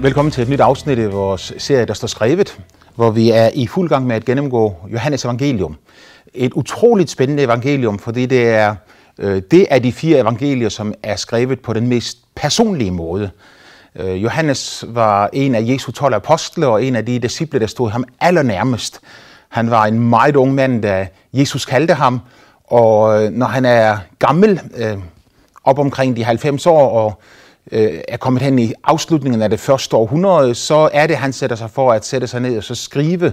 Velkommen til et nyt afsnit i vores serie, der står skrevet, hvor vi er i fuld gang med at gennemgå Johannes evangelium. Et utroligt spændende evangelium, fordi det er øh, det af de fire evangelier, som er skrevet på den mest personlige måde. Øh, Johannes var en af Jesu 12 apostle og en af de disciple, der stod ham allernærmest. Han var en meget ung mand, da Jesus kaldte ham, og øh, når han er gammel, øh, op omkring de 90 år, og øh, er kommet hen i afslutningen af det første århundrede, så er det, han sætter sig for at sætte sig ned og så skrive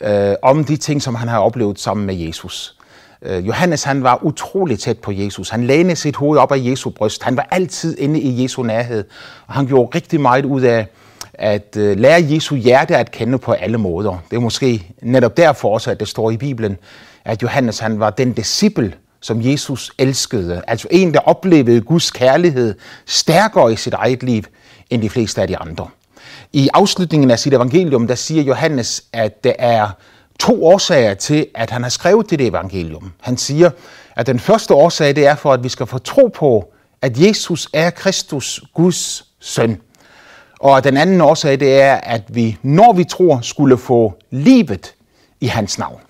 øh, om de ting, som han har oplevet sammen med Jesus. Øh, Johannes han var utrolig tæt på Jesus. Han lænede sit hoved op af Jesu bryst. Han var altid inde i Jesu nærhed. Og han gjorde rigtig meget ud af at øh, lære Jesu hjerte at kende på alle måder. Det er måske netop derfor også, at det står i Bibelen, at Johannes han var den disciple, som Jesus elskede. Altså en, der oplevede Guds kærlighed stærkere i sit eget liv end de fleste af de andre. I afslutningen af sit evangelium, der siger Johannes, at der er to årsager til, at han har skrevet det evangelium. Han siger, at den første årsag, det er for, at vi skal få tro på, at Jesus er Kristus, Guds søn. Og den anden årsag, det er, at vi, når vi tror, skulle få livet i hans navn.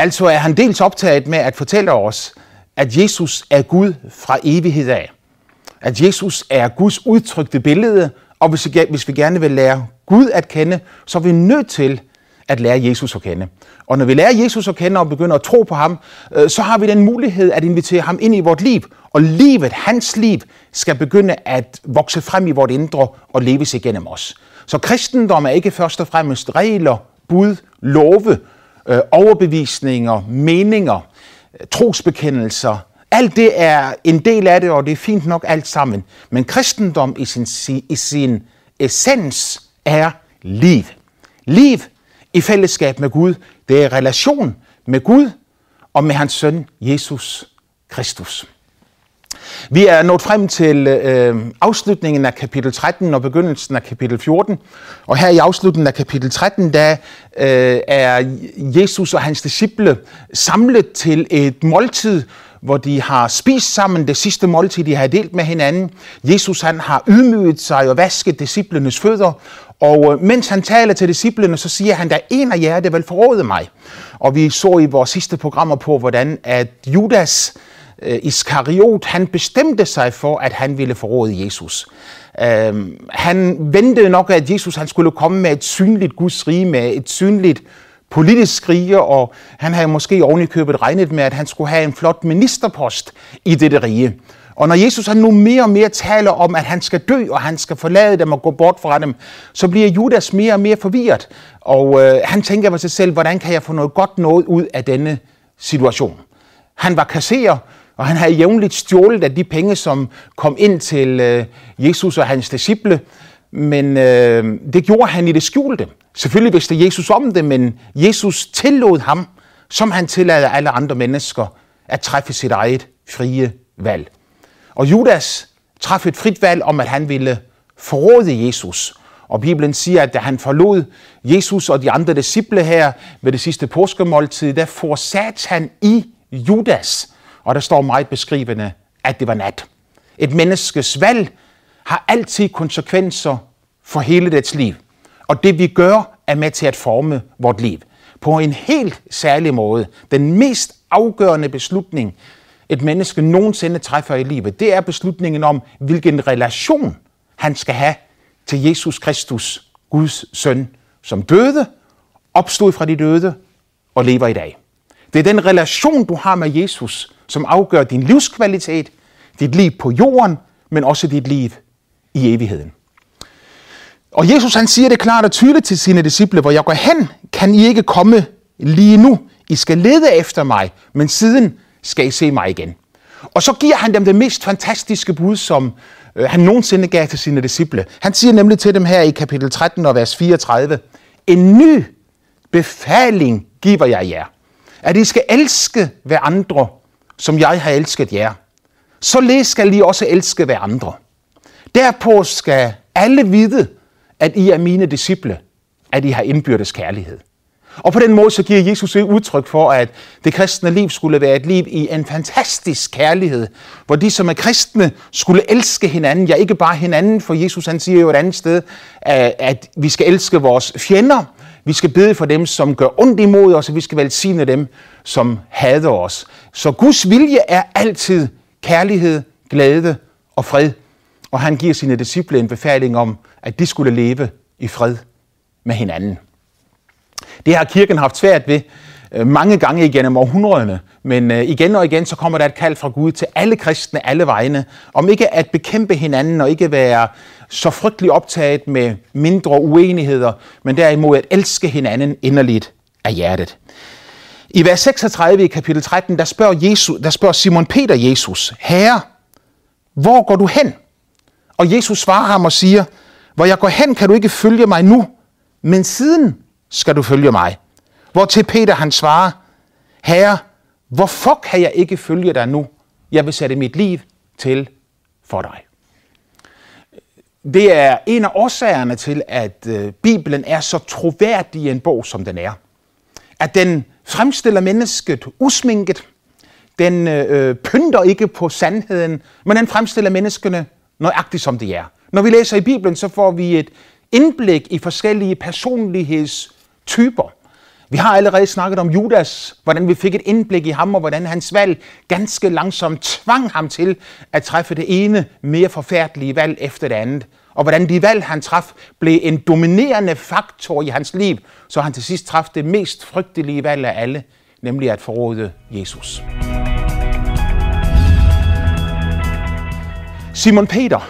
Altså er han dels optaget med at fortælle os, at Jesus er Gud fra evighed af. At Jesus er Guds udtrykte billede, og hvis vi, hvis vi gerne vil lære Gud at kende, så er vi nødt til at lære Jesus at kende. Og når vi lærer Jesus at kende og begynder at tro på ham, øh, så har vi den mulighed at invitere ham ind i vort liv. Og livet, hans liv, skal begynde at vokse frem i vort indre og leves igennem os. Så kristendom er ikke først og fremmest regler, bud, love, øh, overbevisninger, meninger, trosbekendelser. Alt det er en del af det, og det er fint nok alt sammen. Men kristendom i sin, i sin essens er liv. Liv i fællesskab med Gud. Det er relation med Gud og med hans søn Jesus Kristus. Vi er nået frem til øh, afslutningen af kapitel 13 og begyndelsen af kapitel 14. Og her i afslutningen af kapitel 13, der øh, er Jesus og hans disciple samlet til et måltid, hvor de har spist sammen det sidste måltid, de har delt med hinanden. Jesus han har ydmyget sig og vasket disciplenes fødder, og øh, mens han taler til disciplene, så siger han, der er en af jer, der vil forråde mig. Og vi så i vores sidste programmer på, hvordan at Judas øh, Øh, Iskariot, han bestemte sig for, at han ville forråde Jesus. Øh, han ventede nok, at Jesus han skulle komme med et synligt Guds rige, med et synligt politisk rige, og han havde måske ovenikøbet regnet med, at han skulle have en flot ministerpost i dette rige. Og når Jesus han nu mere og mere taler om, at han skal dø, og han skal forlade dem og gå bort fra dem, så bliver Judas mere og mere forvirret. Og øh, han tænker på sig selv, hvordan kan jeg få noget godt noget ud af denne situation? Han var kasserer, og han havde jævnligt stjålet af de penge, som kom ind til øh, Jesus og hans disciple. Men øh, det gjorde han i det skjulte. Selvfølgelig vidste Jesus om det, men Jesus tillod ham, som han tillader alle andre mennesker, at træffe sit eget frie valg. Og Judas træffede et frit valg om, at han ville forråde Jesus. Og Bibelen siger, at da han forlod Jesus og de andre disciple her ved det sidste påskemåltid, der forsat han i Judas. Og der står meget beskrivende, at det var nat. Et menneskes valg har altid konsekvenser for hele dets liv. Og det vi gør, er med til at forme vort liv. På en helt særlig måde. Den mest afgørende beslutning, et menneske nogensinde træffer i livet, det er beslutningen om, hvilken relation han skal have til Jesus Kristus, Guds søn, som døde, opstod fra de døde og lever i dag. Det er den relation, du har med Jesus, som afgør din livskvalitet, dit liv på jorden, men også dit liv i evigheden. Og Jesus han siger det klart og tydeligt til sine disciple, hvor jeg går hen, kan I ikke komme lige nu. I skal lede efter mig, men siden skal I se mig igen. Og så giver han dem det mest fantastiske bud, som øh, han nogensinde gav til sine disciple. Han siger nemlig til dem her i kapitel 13 og vers 34, En ny befaling giver jeg jer, at I skal elske hver andre, som jeg har elsket jer. Således skal I også elske hver andre. Derpå skal alle vide, at I er mine disciple, at I har indbyrdes kærlighed. Og på den måde så giver Jesus et udtryk for, at det kristne liv skulle være et liv i en fantastisk kærlighed, hvor de, som er kristne, skulle elske hinanden. Ja, ikke bare hinanden, for Jesus han siger jo et andet sted, at vi skal elske vores fjender, vi skal bede for dem, som gør ondt imod os, og vi skal velsigne dem, som hader os. Så Guds vilje er altid kærlighed, glæde og fred. Og han giver sine disciple en befaling om, at de skulle leve i fred med hinanden. Det har kirken haft svært ved Øh, mange gange igennem århundrederne, men øh, igen og igen så kommer der et kald fra Gud til alle kristne, alle vegne, om ikke at bekæmpe hinanden og ikke være så frygtelig optaget med mindre uenigheder, men derimod at elske hinanden inderligt af hjertet. I vers 36 i kapitel 13, der spørger, Jesus, der spørger Simon Peter Jesus, Herre, hvor går du hen? Og Jesus svarer ham og siger, hvor jeg går hen, kan du ikke følge mig nu, men siden skal du følge mig. Hvor til Peter han svarer, Herre, hvorfor kan jeg ikke følge dig nu? Jeg vil sætte mit liv til for dig. Det er en af årsagerne til, at øh, Bibelen er så troværdig en bog, som den er. At den fremstiller mennesket usminket. Den øh, øh, pynter ikke på sandheden, men den fremstiller menneskene nøjagtigt som de er. Når vi læser i Bibelen, så får vi et indblik i forskellige personlighedstyper. Vi har allerede snakket om Judas, hvordan vi fik et indblik i ham, og hvordan hans valg ganske langsomt tvang ham til at træffe det ene mere forfærdelige valg efter det andet. Og hvordan de valg, han traf, blev en dominerende faktor i hans liv, så han til sidst traf det mest frygtelige valg af alle, nemlig at forråde Jesus. Simon Peter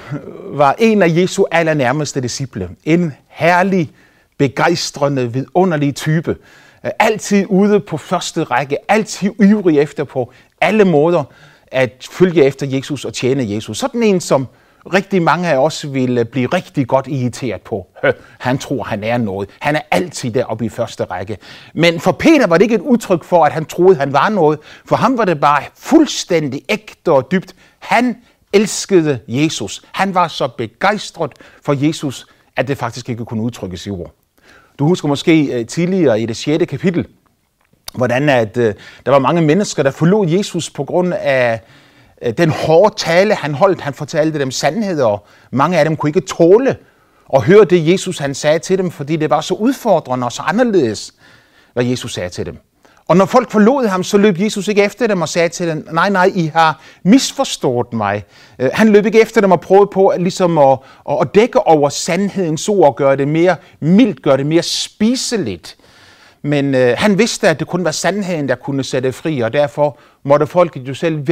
var en af Jesu allernærmeste disciple. En herlig, begejstrende, vidunderlig type. Øh, altid ude på første række, altid ivrig efter på alle måder at følge efter Jesus og tjene Jesus. Sådan en, som rigtig mange af os vil øh, blive rigtig godt irriteret på. Han tror, han er noget. Han er altid deroppe i første række. Men for Peter var det ikke et udtryk for, at han troede, han var noget. For ham var det bare fuldstændig ægte og dybt. Han elskede Jesus. Han var så begejstret for Jesus, at det faktisk ikke kunne udtrykkes i ord. Du husker måske øh, tidligere i det 6. kapitel, hvordan at, øh, der var mange mennesker, der forlod Jesus på grund af øh, den hårde tale, han holdt. Han fortalte dem sandheder, og mange af dem kunne ikke tåle at høre det, Jesus han sagde til dem, fordi det var så udfordrende og så anderledes, hvad Jesus sagde til dem. Og når folk forlod ham, så løb Jesus ikke efter dem og sagde til dem, nej, nej, I har misforstået mig. Øh, han løb ikke efter dem og prøvede på at, ligesom at, at dække over sandhedens ord og gøre det mere mildt, gøre det mere spiseligt. Men øh, han vidste, at det kun var sandheden, der kunne sætte fri, og derfor måtte folket jo selv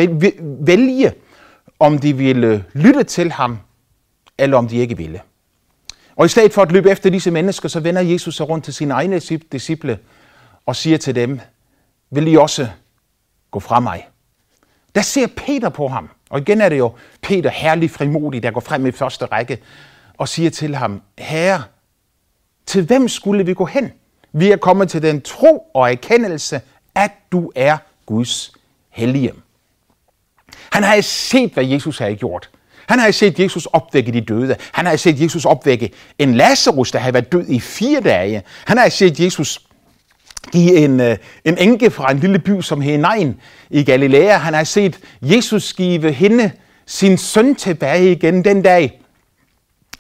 vælge, om de ville lytte til ham, eller om de ikke ville. Og i stedet for at løbe efter disse mennesker, så vender Jesus sig rundt til sine egne disciple og siger til dem, vil I også gå fra mig? Der ser Peter på ham, og igen er det jo Peter herlig frimodig, der går frem i første række og siger til ham, Herre, til hvem skulle vi gå hen? Vi er kommet til den tro og erkendelse, at du er Guds hellige. Han har set, hvad Jesus har gjort. Han har set Jesus opvække de døde. Han har set Jesus opvække en Lazarus, der havde været død i fire dage. Han har set Jesus give en, øh, en enke fra en lille by som Henain i Galilea. Han har set Jesus give hende sin søn tilbage igen den dag,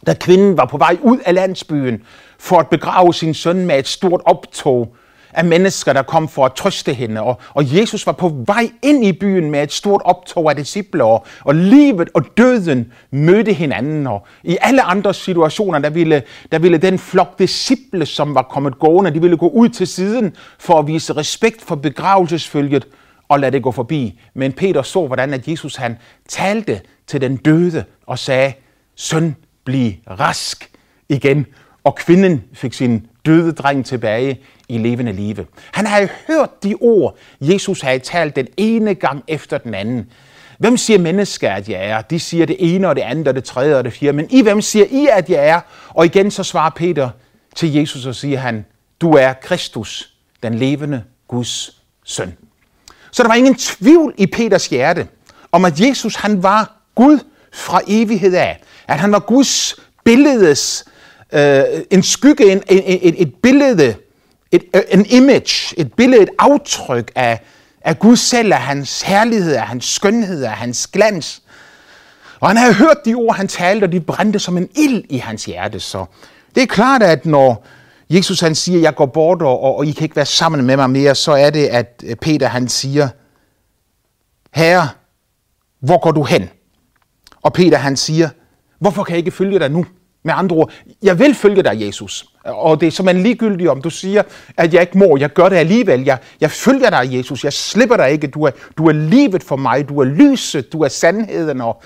da kvinden var på vej ud af landsbyen for at begrave sin søn med et stort optog af mennesker, der kom for at trøste hende. Og, og Jesus var på vej ind i byen med et stort optog af disciple, og, og livet og døden mødte hinanden. Og i alle andre situationer, der ville, der ville den flok disciple, som var kommet gående, de ville gå ud til siden for at vise respekt for begravelsesfølget og lade det gå forbi. Men Peter så, hvordan at Jesus han talte til den døde og sagde, søn, bliv rask igen. Og kvinden fik sin døde dreng tilbage i levende live. Han havde hørt de ord, Jesus havde talt den ene gang efter den anden. Hvem siger mennesker, at jeg er? De siger det ene og det andet og det tredje og det fjerde. Men I, hvem siger I, at jeg er? Og igen så svarer Peter til Jesus og siger han, du er Kristus, den levende Guds søn. Så der var ingen tvivl i Peters hjerte om, at Jesus han var Gud fra evighed af. At han var Guds billedes, øh, en skygge, en, et, et, et billede et, øh, en image, et billede, et aftryk af, af Gud selv, af hans herlighed, af hans skønhed, af hans glans. Og han havde hørt de ord, han talte, og de brændte som en ild i hans hjerte. Så det er klart, at når Jesus han siger, jeg går bort, og, og I kan ikke være sammen med mig mere, så er det, at øh, Peter han siger, Herre, hvor går du hen? Og Peter han siger, hvorfor kan jeg ikke følge dig nu? Med andre ord, jeg vil følge dig, Jesus. Og det er som en ligegyldig om du siger, at jeg ikke må. Jeg gør det alligevel. Jeg, jeg følger dig, Jesus. Jeg slipper dig ikke. Du er, du er livet for mig. Du er lyset. Du er sandheden. Og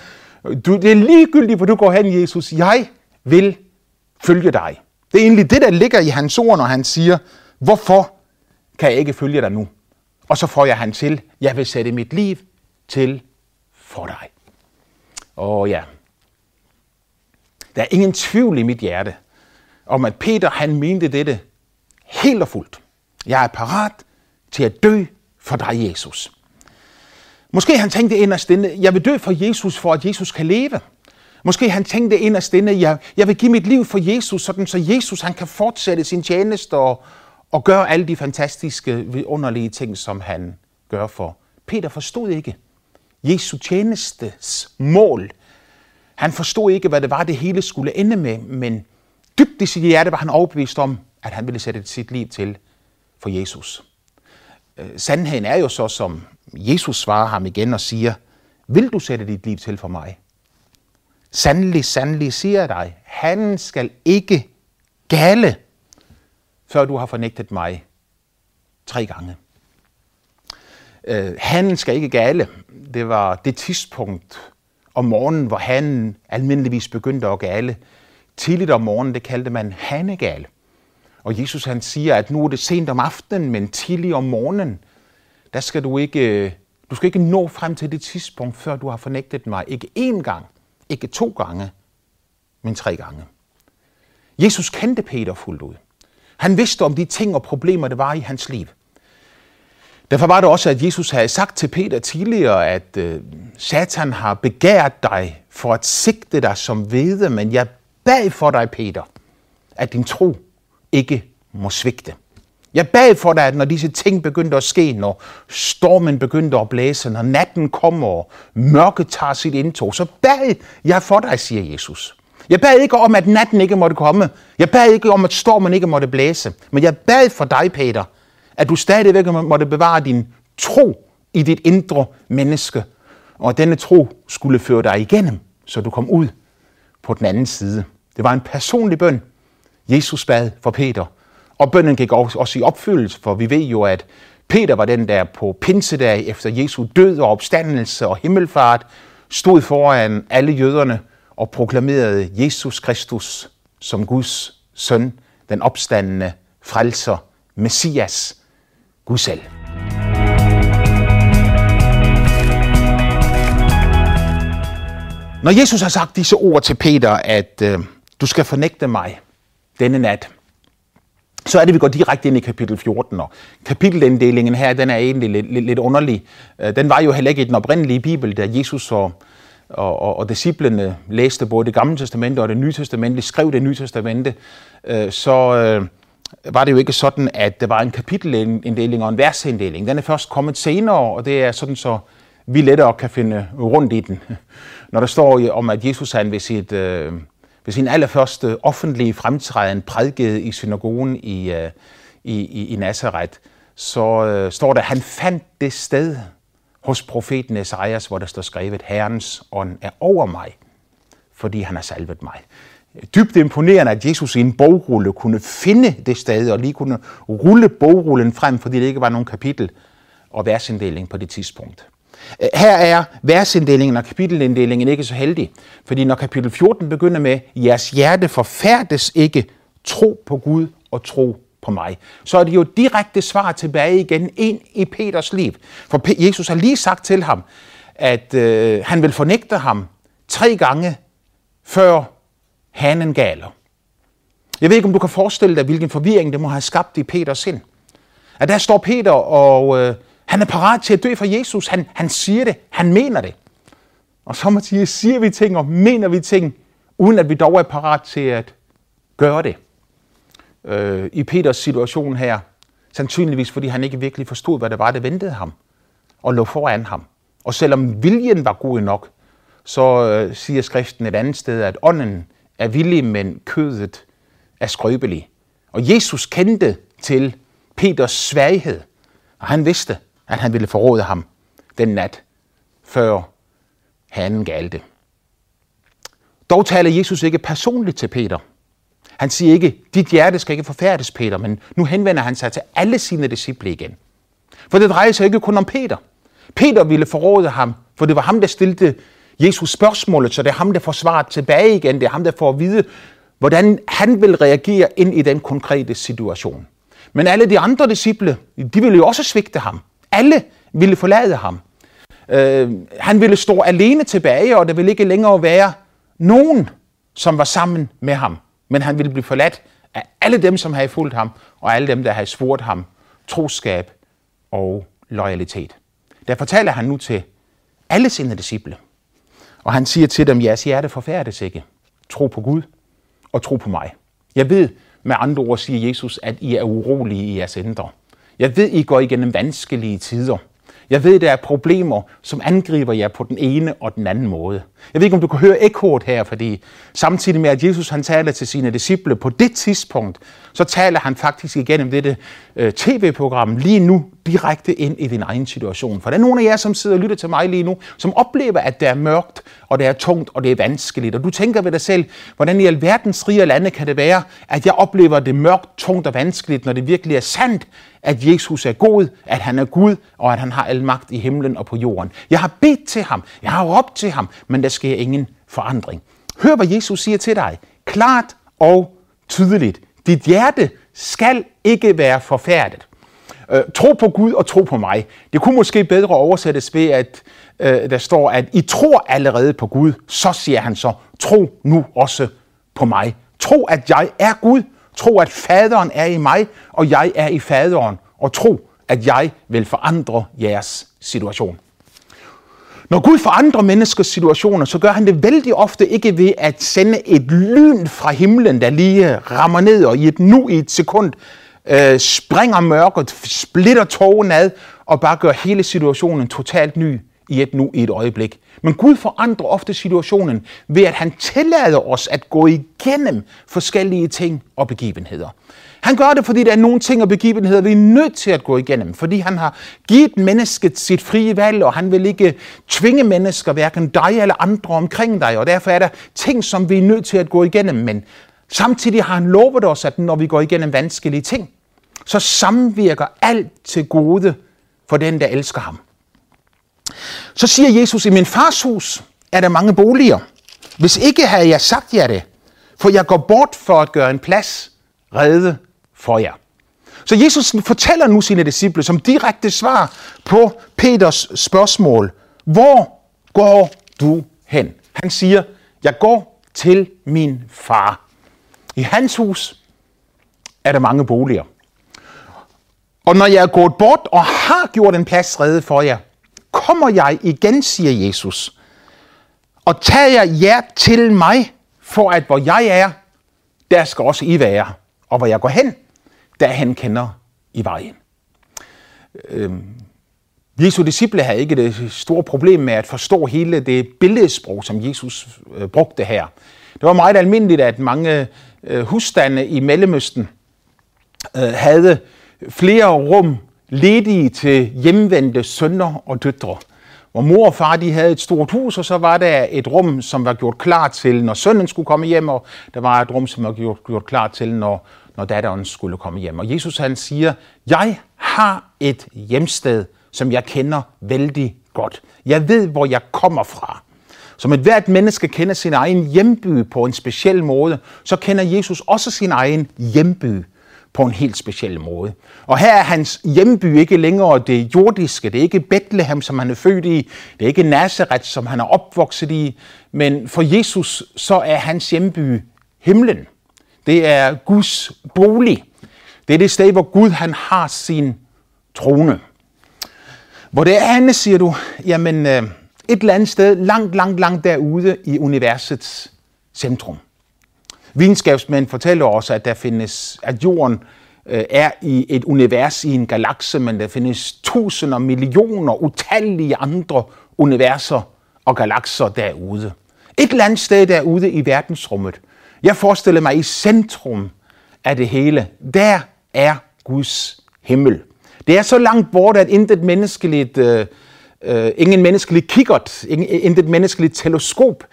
øh, du, det er ligegyldigt, hvor du går hen, Jesus. Jeg vil følge dig. Det er egentlig det, der ligger i hans ord, når han siger, hvorfor kan jeg ikke følge dig nu? Og så får jeg han til, jeg vil sætte mit liv til for dig. Og ja, der er ingen tvivl i mit hjerte om, at Peter han mente dette helt og fuldt. Jeg er parat til at dø for dig, Jesus. Måske han tænkte inderst inde, jeg vil dø for Jesus, for at Jesus kan leve. Måske han tænkte inderst inde, jeg, jeg vil give mit liv for Jesus, sådan så Jesus han kan fortsætte sin tjeneste og, og gøre alle de fantastiske, underlige ting, som han gør for. Peter forstod ikke Jesu tjenestes mål. Han forstod ikke, hvad det var, det hele skulle ende med, men dybt i sit hjerte var han overbevist om, at han ville sætte sit liv til for Jesus. Øh, sandheden er jo så, som Jesus svarer ham igen og siger, vil du sætte dit liv til for mig? Sandelig, sandelig siger jeg dig, han skal ikke gale, før du har fornægtet mig tre gange. Øh, han skal ikke gale. Det var det tidspunkt om morgenen, hvor han almindeligvis begyndte at gale. Tidligt om morgenen, det kaldte man hanegale. Og Jesus han siger, at nu er det sent om aftenen, men tidligt om morgenen, der skal du ikke, øh, du skal ikke nå frem til det tidspunkt, før du har fornægtet mig. Ikke én gang, ikke to gange, men tre gange. Jesus kendte Peter fuldt ud. Han vidste om de ting og problemer, der var i hans liv. Derfor var det også, at Jesus havde sagt til Peter tidligere, at øh, Satan har begært dig for at sigte dig som vede, men jeg bad for dig, Peter, at din tro ikke må svigte. Jeg bad for dig, at når disse ting begyndte at ske, når stormen begyndte at blæse, når natten kommer og mørket tager sit indtog, så bad jeg for dig, siger Jesus. Jeg bad ikke om, at natten ikke måtte komme. Jeg bad ikke om, at stormen ikke måtte blæse. Men jeg bad for dig, Peter, at du stadigvæk måtte bevare din tro i dit indre menneske, og at denne tro skulle føre dig igennem, så du kom ud på den anden side. Det var en personlig bøn, Jesus bad for Peter, og bønnen gik også i opfyldelse, for vi ved jo, at Peter var den, der på pinsedag efter Jesu død og opstandelse og himmelfart stod foran alle jøderne og proklamerede Jesus Kristus som Guds søn, den opstandende frelser, Messias, Gud selv. Når Jesus har sagt disse ord til Peter, at øh, du skal fornægte mig denne nat, så er det, vi går direkte ind i kapitel 14. Og kapitelinddelingen her, den er egentlig lidt, lidt, lidt underlig. Øh, den var jo heller ikke i den oprindelige bibel, da Jesus og, og, og, og disciplene læste både det gamle testamente og det nye testamente, skrev det nye testamente, øh, så øh, var det jo ikke sådan, at der var en kapitelinddeling og en versinddeling. Den er først kommet senere, og det er sådan, så vi lettere kan finde rundt i den. Når der står om, at Jesus han ved, sit, øh, ved sin allerførste offentlige fremtræden prædikede i synagogen i, øh, i, i, i Nazareth, så øh, står der, at han fandt det sted hos profeten Esajas, hvor der står skrevet, Herrens ånd er over mig, fordi han har salvet mig dybt imponerende, at Jesus i en bogrulle kunne finde det sted, og lige kunne rulle bogrullen frem, fordi det ikke var nogen kapitel og versinddeling på det tidspunkt. Øh, her er versinddelingen og kapitelinddelingen ikke så heldig, fordi når kapitel 14 begynder med, jeres hjerte forfærdes ikke, tro på Gud og tro på mig, så er det jo direkte svar tilbage igen ind i Peters liv. For Jesus har lige sagt til ham, at øh, han vil fornægte ham tre gange, før hanen galer. Jeg ved ikke, om du kan forestille dig, hvilken forvirring det må have skabt i Peters sind. At der står Peter, og øh, han er parat til at dø for Jesus. Han, han siger det. Han mener det. Og så Mathias, siger vi ting og mener vi ting, uden at vi dog er parat til at gøre det. Øh, I Peters situation her, Sandsynligvis fordi han ikke virkelig forstod, hvad det var, der ventede ham og lå foran ham. Og selvom viljen var god nok, så øh, siger skriften et andet sted, at ånden er villig, men kødet er skrøbelig. Og Jesus kendte til Peters svaghed, og han vidste, at han ville forråde ham den nat, før han galte. Dog taler Jesus ikke personligt til Peter. Han siger ikke, dit hjerte skal ikke forfærdes, Peter, men nu henvender han sig til alle sine disciple igen. For det drejer sig ikke kun om Peter. Peter ville forråde ham, for det var ham, der stillede Jesus spørgsmålet, så det er ham, der får svaret tilbage igen. Det er ham, der får at vide, hvordan han vil reagere ind i den konkrete situation. Men alle de andre disciple, de ville jo også svigte ham. Alle ville forlade ham. Øh, han ville stå alene tilbage, og der ville ikke længere være nogen, som var sammen med ham. Men han ville blive forladt af alle dem, som havde fulgt ham, og alle dem, der havde spurgt ham troskab og loyalitet. Der fortæller han nu til alle sine disciple. Og han siger til dem, jeres hjerte forfærdes ikke. Tro på Gud og tro på mig. Jeg ved, med andre ord siger Jesus, at I er urolige i jeres indre. Jeg ved, I går igennem vanskelige tider. Jeg ved, der er problemer, som angriber jer på den ene og den anden måde. Jeg ved ikke, om du kan høre ekkoet her, fordi samtidig med, at Jesus han taler til sine disciple på det tidspunkt, så taler han faktisk igennem dette øh, tv-program lige nu direkte ind i din egen situation. For der er nogle af jer, som sidder og lytter til mig lige nu, som oplever, at det er mørkt, og det er tungt, og det er vanskeligt. Og du tænker ved dig selv, hvordan i alverdens rige lande kan det være, at jeg oplever det mørkt, tungt og vanskeligt, når det virkelig er sandt, at Jesus er god, at han er Gud, og at han har al magt i himlen og på jorden. Jeg har bedt til ham, jeg har råbt til ham, men der sker ingen forandring. Hør, hvad Jesus siger til dig. Klart og tydeligt. Dit hjerte skal ikke være forfærdet. Øh, tro på Gud og tro på mig. Det kunne måske bedre oversættes ved, at øh, der står, at I tror allerede på Gud. Så siger han så, tro nu også på mig. Tro, at jeg er Gud. Tro, at faderen er i mig, og jeg er i faderen. Og tro, at jeg vil forandre jeres situation. Når Gud forandrer menneskers situationer, så gør han det vældig ofte ikke ved at sende et lyn fra himlen, der lige rammer ned og i et nu i et sekund øh, springer mørket, splitter tågen ad og bare gør hele situationen totalt ny i et nu i et øjeblik. Men Gud forandrer ofte situationen ved, at han tillader os at gå igennem forskellige ting og begivenheder. Han gør det, fordi der er nogle ting og begivenheder, vi er nødt til at gå igennem. Fordi han har givet mennesket sit frie valg, og han vil ikke tvinge mennesker, hverken dig eller andre omkring dig. Og derfor er der ting, som vi er nødt til at gå igennem. Men samtidig har han lovet os, at når vi går igennem vanskelige ting, så samvirker alt til gode for den, der elsker ham. Så siger Jesus, i min fars hus er der mange boliger. Hvis ikke havde jeg sagt jer det, for jeg går bort for at gøre en plads rede for jer. Så Jesus fortæller nu sine disciple som direkte svar på Peters spørgsmål. Hvor går du hen? Han siger, jeg går til min far. I hans hus er der mange boliger. Og når jeg er gået bort og har gjort en plads rede for jer, kommer jeg igen, siger Jesus, og tager jer til mig, for at hvor jeg er, der skal også I være. Og hvor jeg går hen, der han kender i vejen. Øhm, Jesu disciple havde ikke det store problem med at forstå hele det billedsprog, som Jesus øh, brugte her. Det var meget almindeligt, at mange øh, husstande i Mellemøsten øh, havde flere rum ledige til hjemvendte sønner og døtre. Hvor mor og far de havde et stort hus, og så var der et rum, som var gjort klar til, når sønnen skulle komme hjem, og der var et rum, som var gjort, gjort klar til, når, når datteren skulle komme hjem. Og Jesus han siger, jeg har et hjemsted, som jeg kender vældig godt. Jeg ved, hvor jeg kommer fra. Som et hvert menneske kender sin egen hjemby på en speciel måde, så kender Jesus også sin egen hjemby på en helt speciel måde. Og her er hans hjemby ikke længere det jordiske. Det er ikke Bethlehem, som han er født i. Det er ikke Nazareth, som han er opvokset i. Men for Jesus, så er hans hjemby himlen. Det er Guds bolig. Det er det sted, hvor Gud han har sin trone. Hvor det er andet, siger du? Jamen, øh, et eller andet sted langt, langt, langt derude i universets centrum. Videnskabsmænd fortæller også, at der findes, at jorden øh, er i et univers i en galakse, men der findes tusinder, millioner, utallige andre universer og galakser derude. Et eller andet sted derude i verdensrummet. Jeg forestiller mig i centrum af det hele. Der er Guds himmel. Det er så langt bort, at intet menneskeligt, øh, øh, ingen menneskelig kikkert, intet menneskeligt teleskop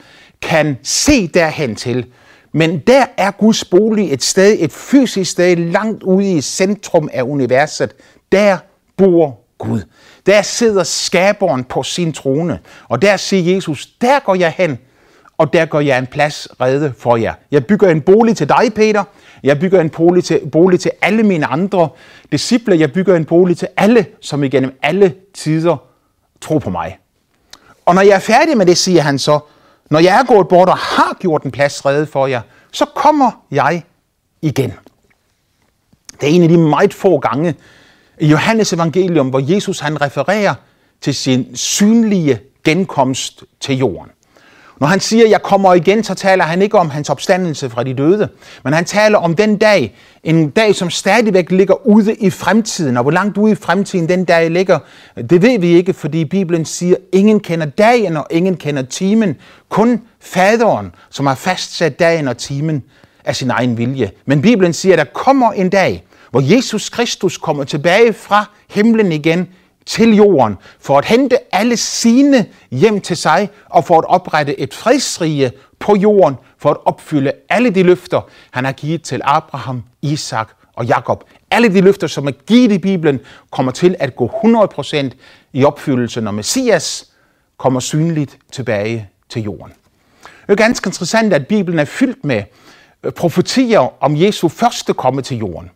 kan se derhen til. Men der er Guds bolig et sted, et fysisk sted, langt ude i centrum af universet. Der bor Gud. Der sidder skaberen på sin trone. Og der siger Jesus, der går jeg hen, og der går jeg en plads redde for jer. Jeg bygger en bolig til dig, Peter. Jeg bygger en bolig til, bolig til alle mine andre disciple. Jeg bygger en bolig til alle, som igennem alle tider tror på mig. Og når jeg er færdig med det, siger han så, når jeg er gået bort og har gjort en plads rede for jer, så kommer jeg igen. Det er en af de meget få gange i Johannes evangelium, hvor Jesus han refererer til sin synlige genkomst til jorden. Når han siger, jeg kommer igen, så taler han ikke om hans opstandelse fra de døde, men han taler om den dag, en dag, som stadigvæk ligger ude i fremtiden. Og hvor langt ude i fremtiden den dag ligger, det ved vi ikke, fordi Bibelen siger, ingen kender dagen og ingen kender timen. Kun faderen, som har fastsat dagen og timen af sin egen vilje. Men Bibelen siger, at der kommer en dag, hvor Jesus Kristus kommer tilbage fra himlen igen til jorden for at hente alle sine hjem til sig og for at oprette et fredsrige på jorden for at opfylde alle de løfter, han har givet til Abraham, Isak og Jakob. Alle de løfter, som er givet i Bibelen, kommer til at gå 100% i opfyldelse, når Messias kommer synligt tilbage til jorden. Det er ganske interessant, at Bibelen er fyldt med profetier om Jesu første komme til jorden.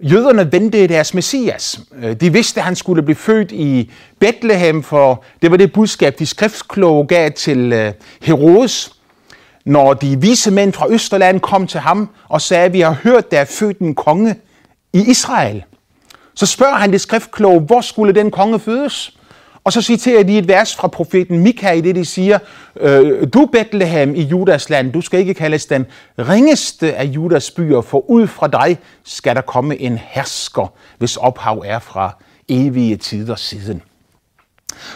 Jøderne ventede deres messias. Øh, de vidste, at han skulle blive født i Bethlehem, for det var det budskab, de skriftkloge gav til øh, Herodes, når de vise mænd fra Østerland kom til ham og sagde, at vi har hørt, der er født en konge i Israel. Så spørger han det skriftkloge, hvor skulle den konge fødes? Og så citerer de et vers fra profeten Mika i det, de siger, øh, du Bethlehem i Judas land, du skal ikke kaldes den ringeste af Judas byer, for ud fra dig skal der komme en hersker, hvis ophav er fra evige tider siden.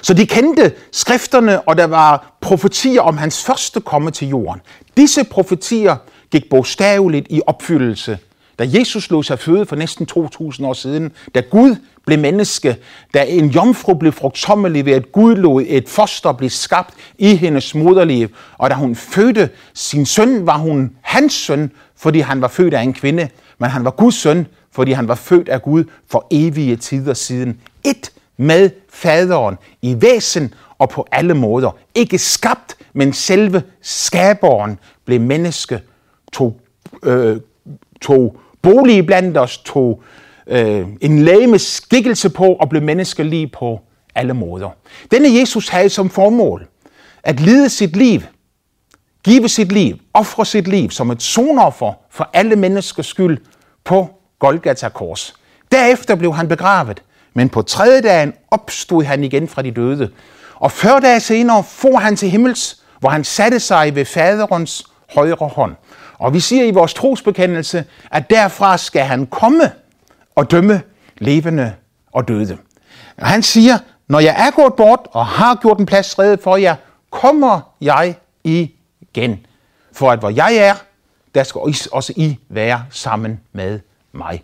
Så de kendte skrifterne, og der var profetier om hans første komme til jorden. Disse profetier gik bogstaveligt i opfyldelse da Jesus lå sig føde for næsten 2000 år siden, da Gud blev menneske, da en jomfru blev frugtsommelig ved, at Gud lod et foster blive skabt i hendes moderliv, og da hun fødte sin søn, var hun hans søn, fordi han var født af en kvinde, men han var Guds søn, fordi han var født af Gud for evige tider siden. Et med faderen i væsen og på alle måder. Ikke skabt, men selve skaberen blev menneske, tog, øh, tog bolig blandt os, tog øh, en lame skikkelse på og blev menneskelig på alle måder. Denne Jesus havde som formål at lide sit liv, give sit liv, ofre sit liv som et sonoffer for alle menneskers skyld på Golgata kors. Derefter blev han begravet, men på tredje dagen opstod han igen fra de døde. Og 40 dage senere for han til himmels, hvor han satte sig ved faderens højre hånd. Og vi siger i vores trosbekendelse, at derfra skal han komme og dømme levende og døde. Og han siger, når jeg er gået bort og har gjort en plads reddet for jer, kommer jeg igen. For at hvor jeg er, der skal også I være sammen med mig.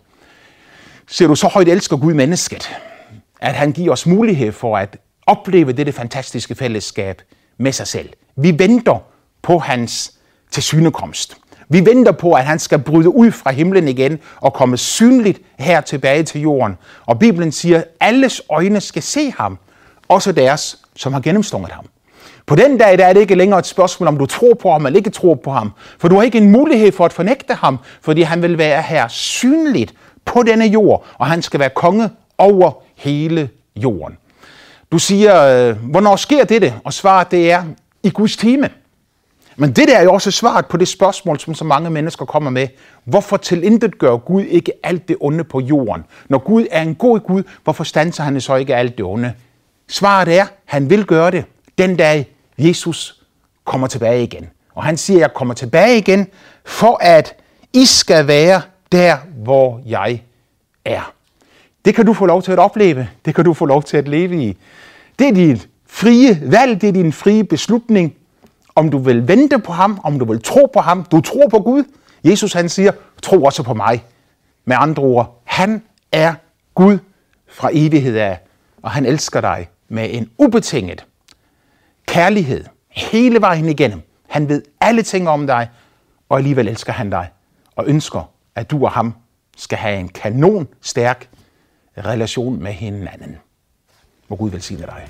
Ser du så højt elsker Gud mennesket, at han giver os mulighed for at opleve dette fantastiske fællesskab med sig selv. Vi venter på hans tilsynekomst. Vi venter på, at han skal bryde ud fra himlen igen og komme synligt her tilbage til jorden. Og Bibelen siger, at alles øjne skal se ham, også deres, som har gennemstunget ham. På den dag der er det ikke længere et spørgsmål, om du tror på ham eller ikke tror på ham. For du har ikke en mulighed for at fornægte ham, fordi han vil være her synligt på denne jord, og han skal være konge over hele jorden. Du siger, øh, hvornår sker dette? Og svaret det er i Guds time. Men det der er jo også svaret på det spørgsmål, som så mange mennesker kommer med. Hvorfor tilintet gør Gud ikke alt det onde på jorden? Når Gud er en god Gud, hvorfor stanser han så ikke alt det onde? Svaret er, han vil gøre det den dag Jesus kommer tilbage igen. Og han siger, jeg kommer tilbage igen, for at I skal være der, hvor jeg er. Det kan du få lov til at opleve. Det kan du få lov til at leve i. Det er dit frie valg, det er din frie beslutning, om du vil vente på ham, om du vil tro på ham. Du tror på Gud. Jesus han siger, tro også på mig. Med andre ord, han er Gud fra evighed af, og han elsker dig med en ubetinget kærlighed hele vejen igennem. Han ved alle ting om dig, og alligevel elsker han dig og ønsker, at du og ham skal have en kanon stærk relation med hinanden. Må Gud velsigne dig.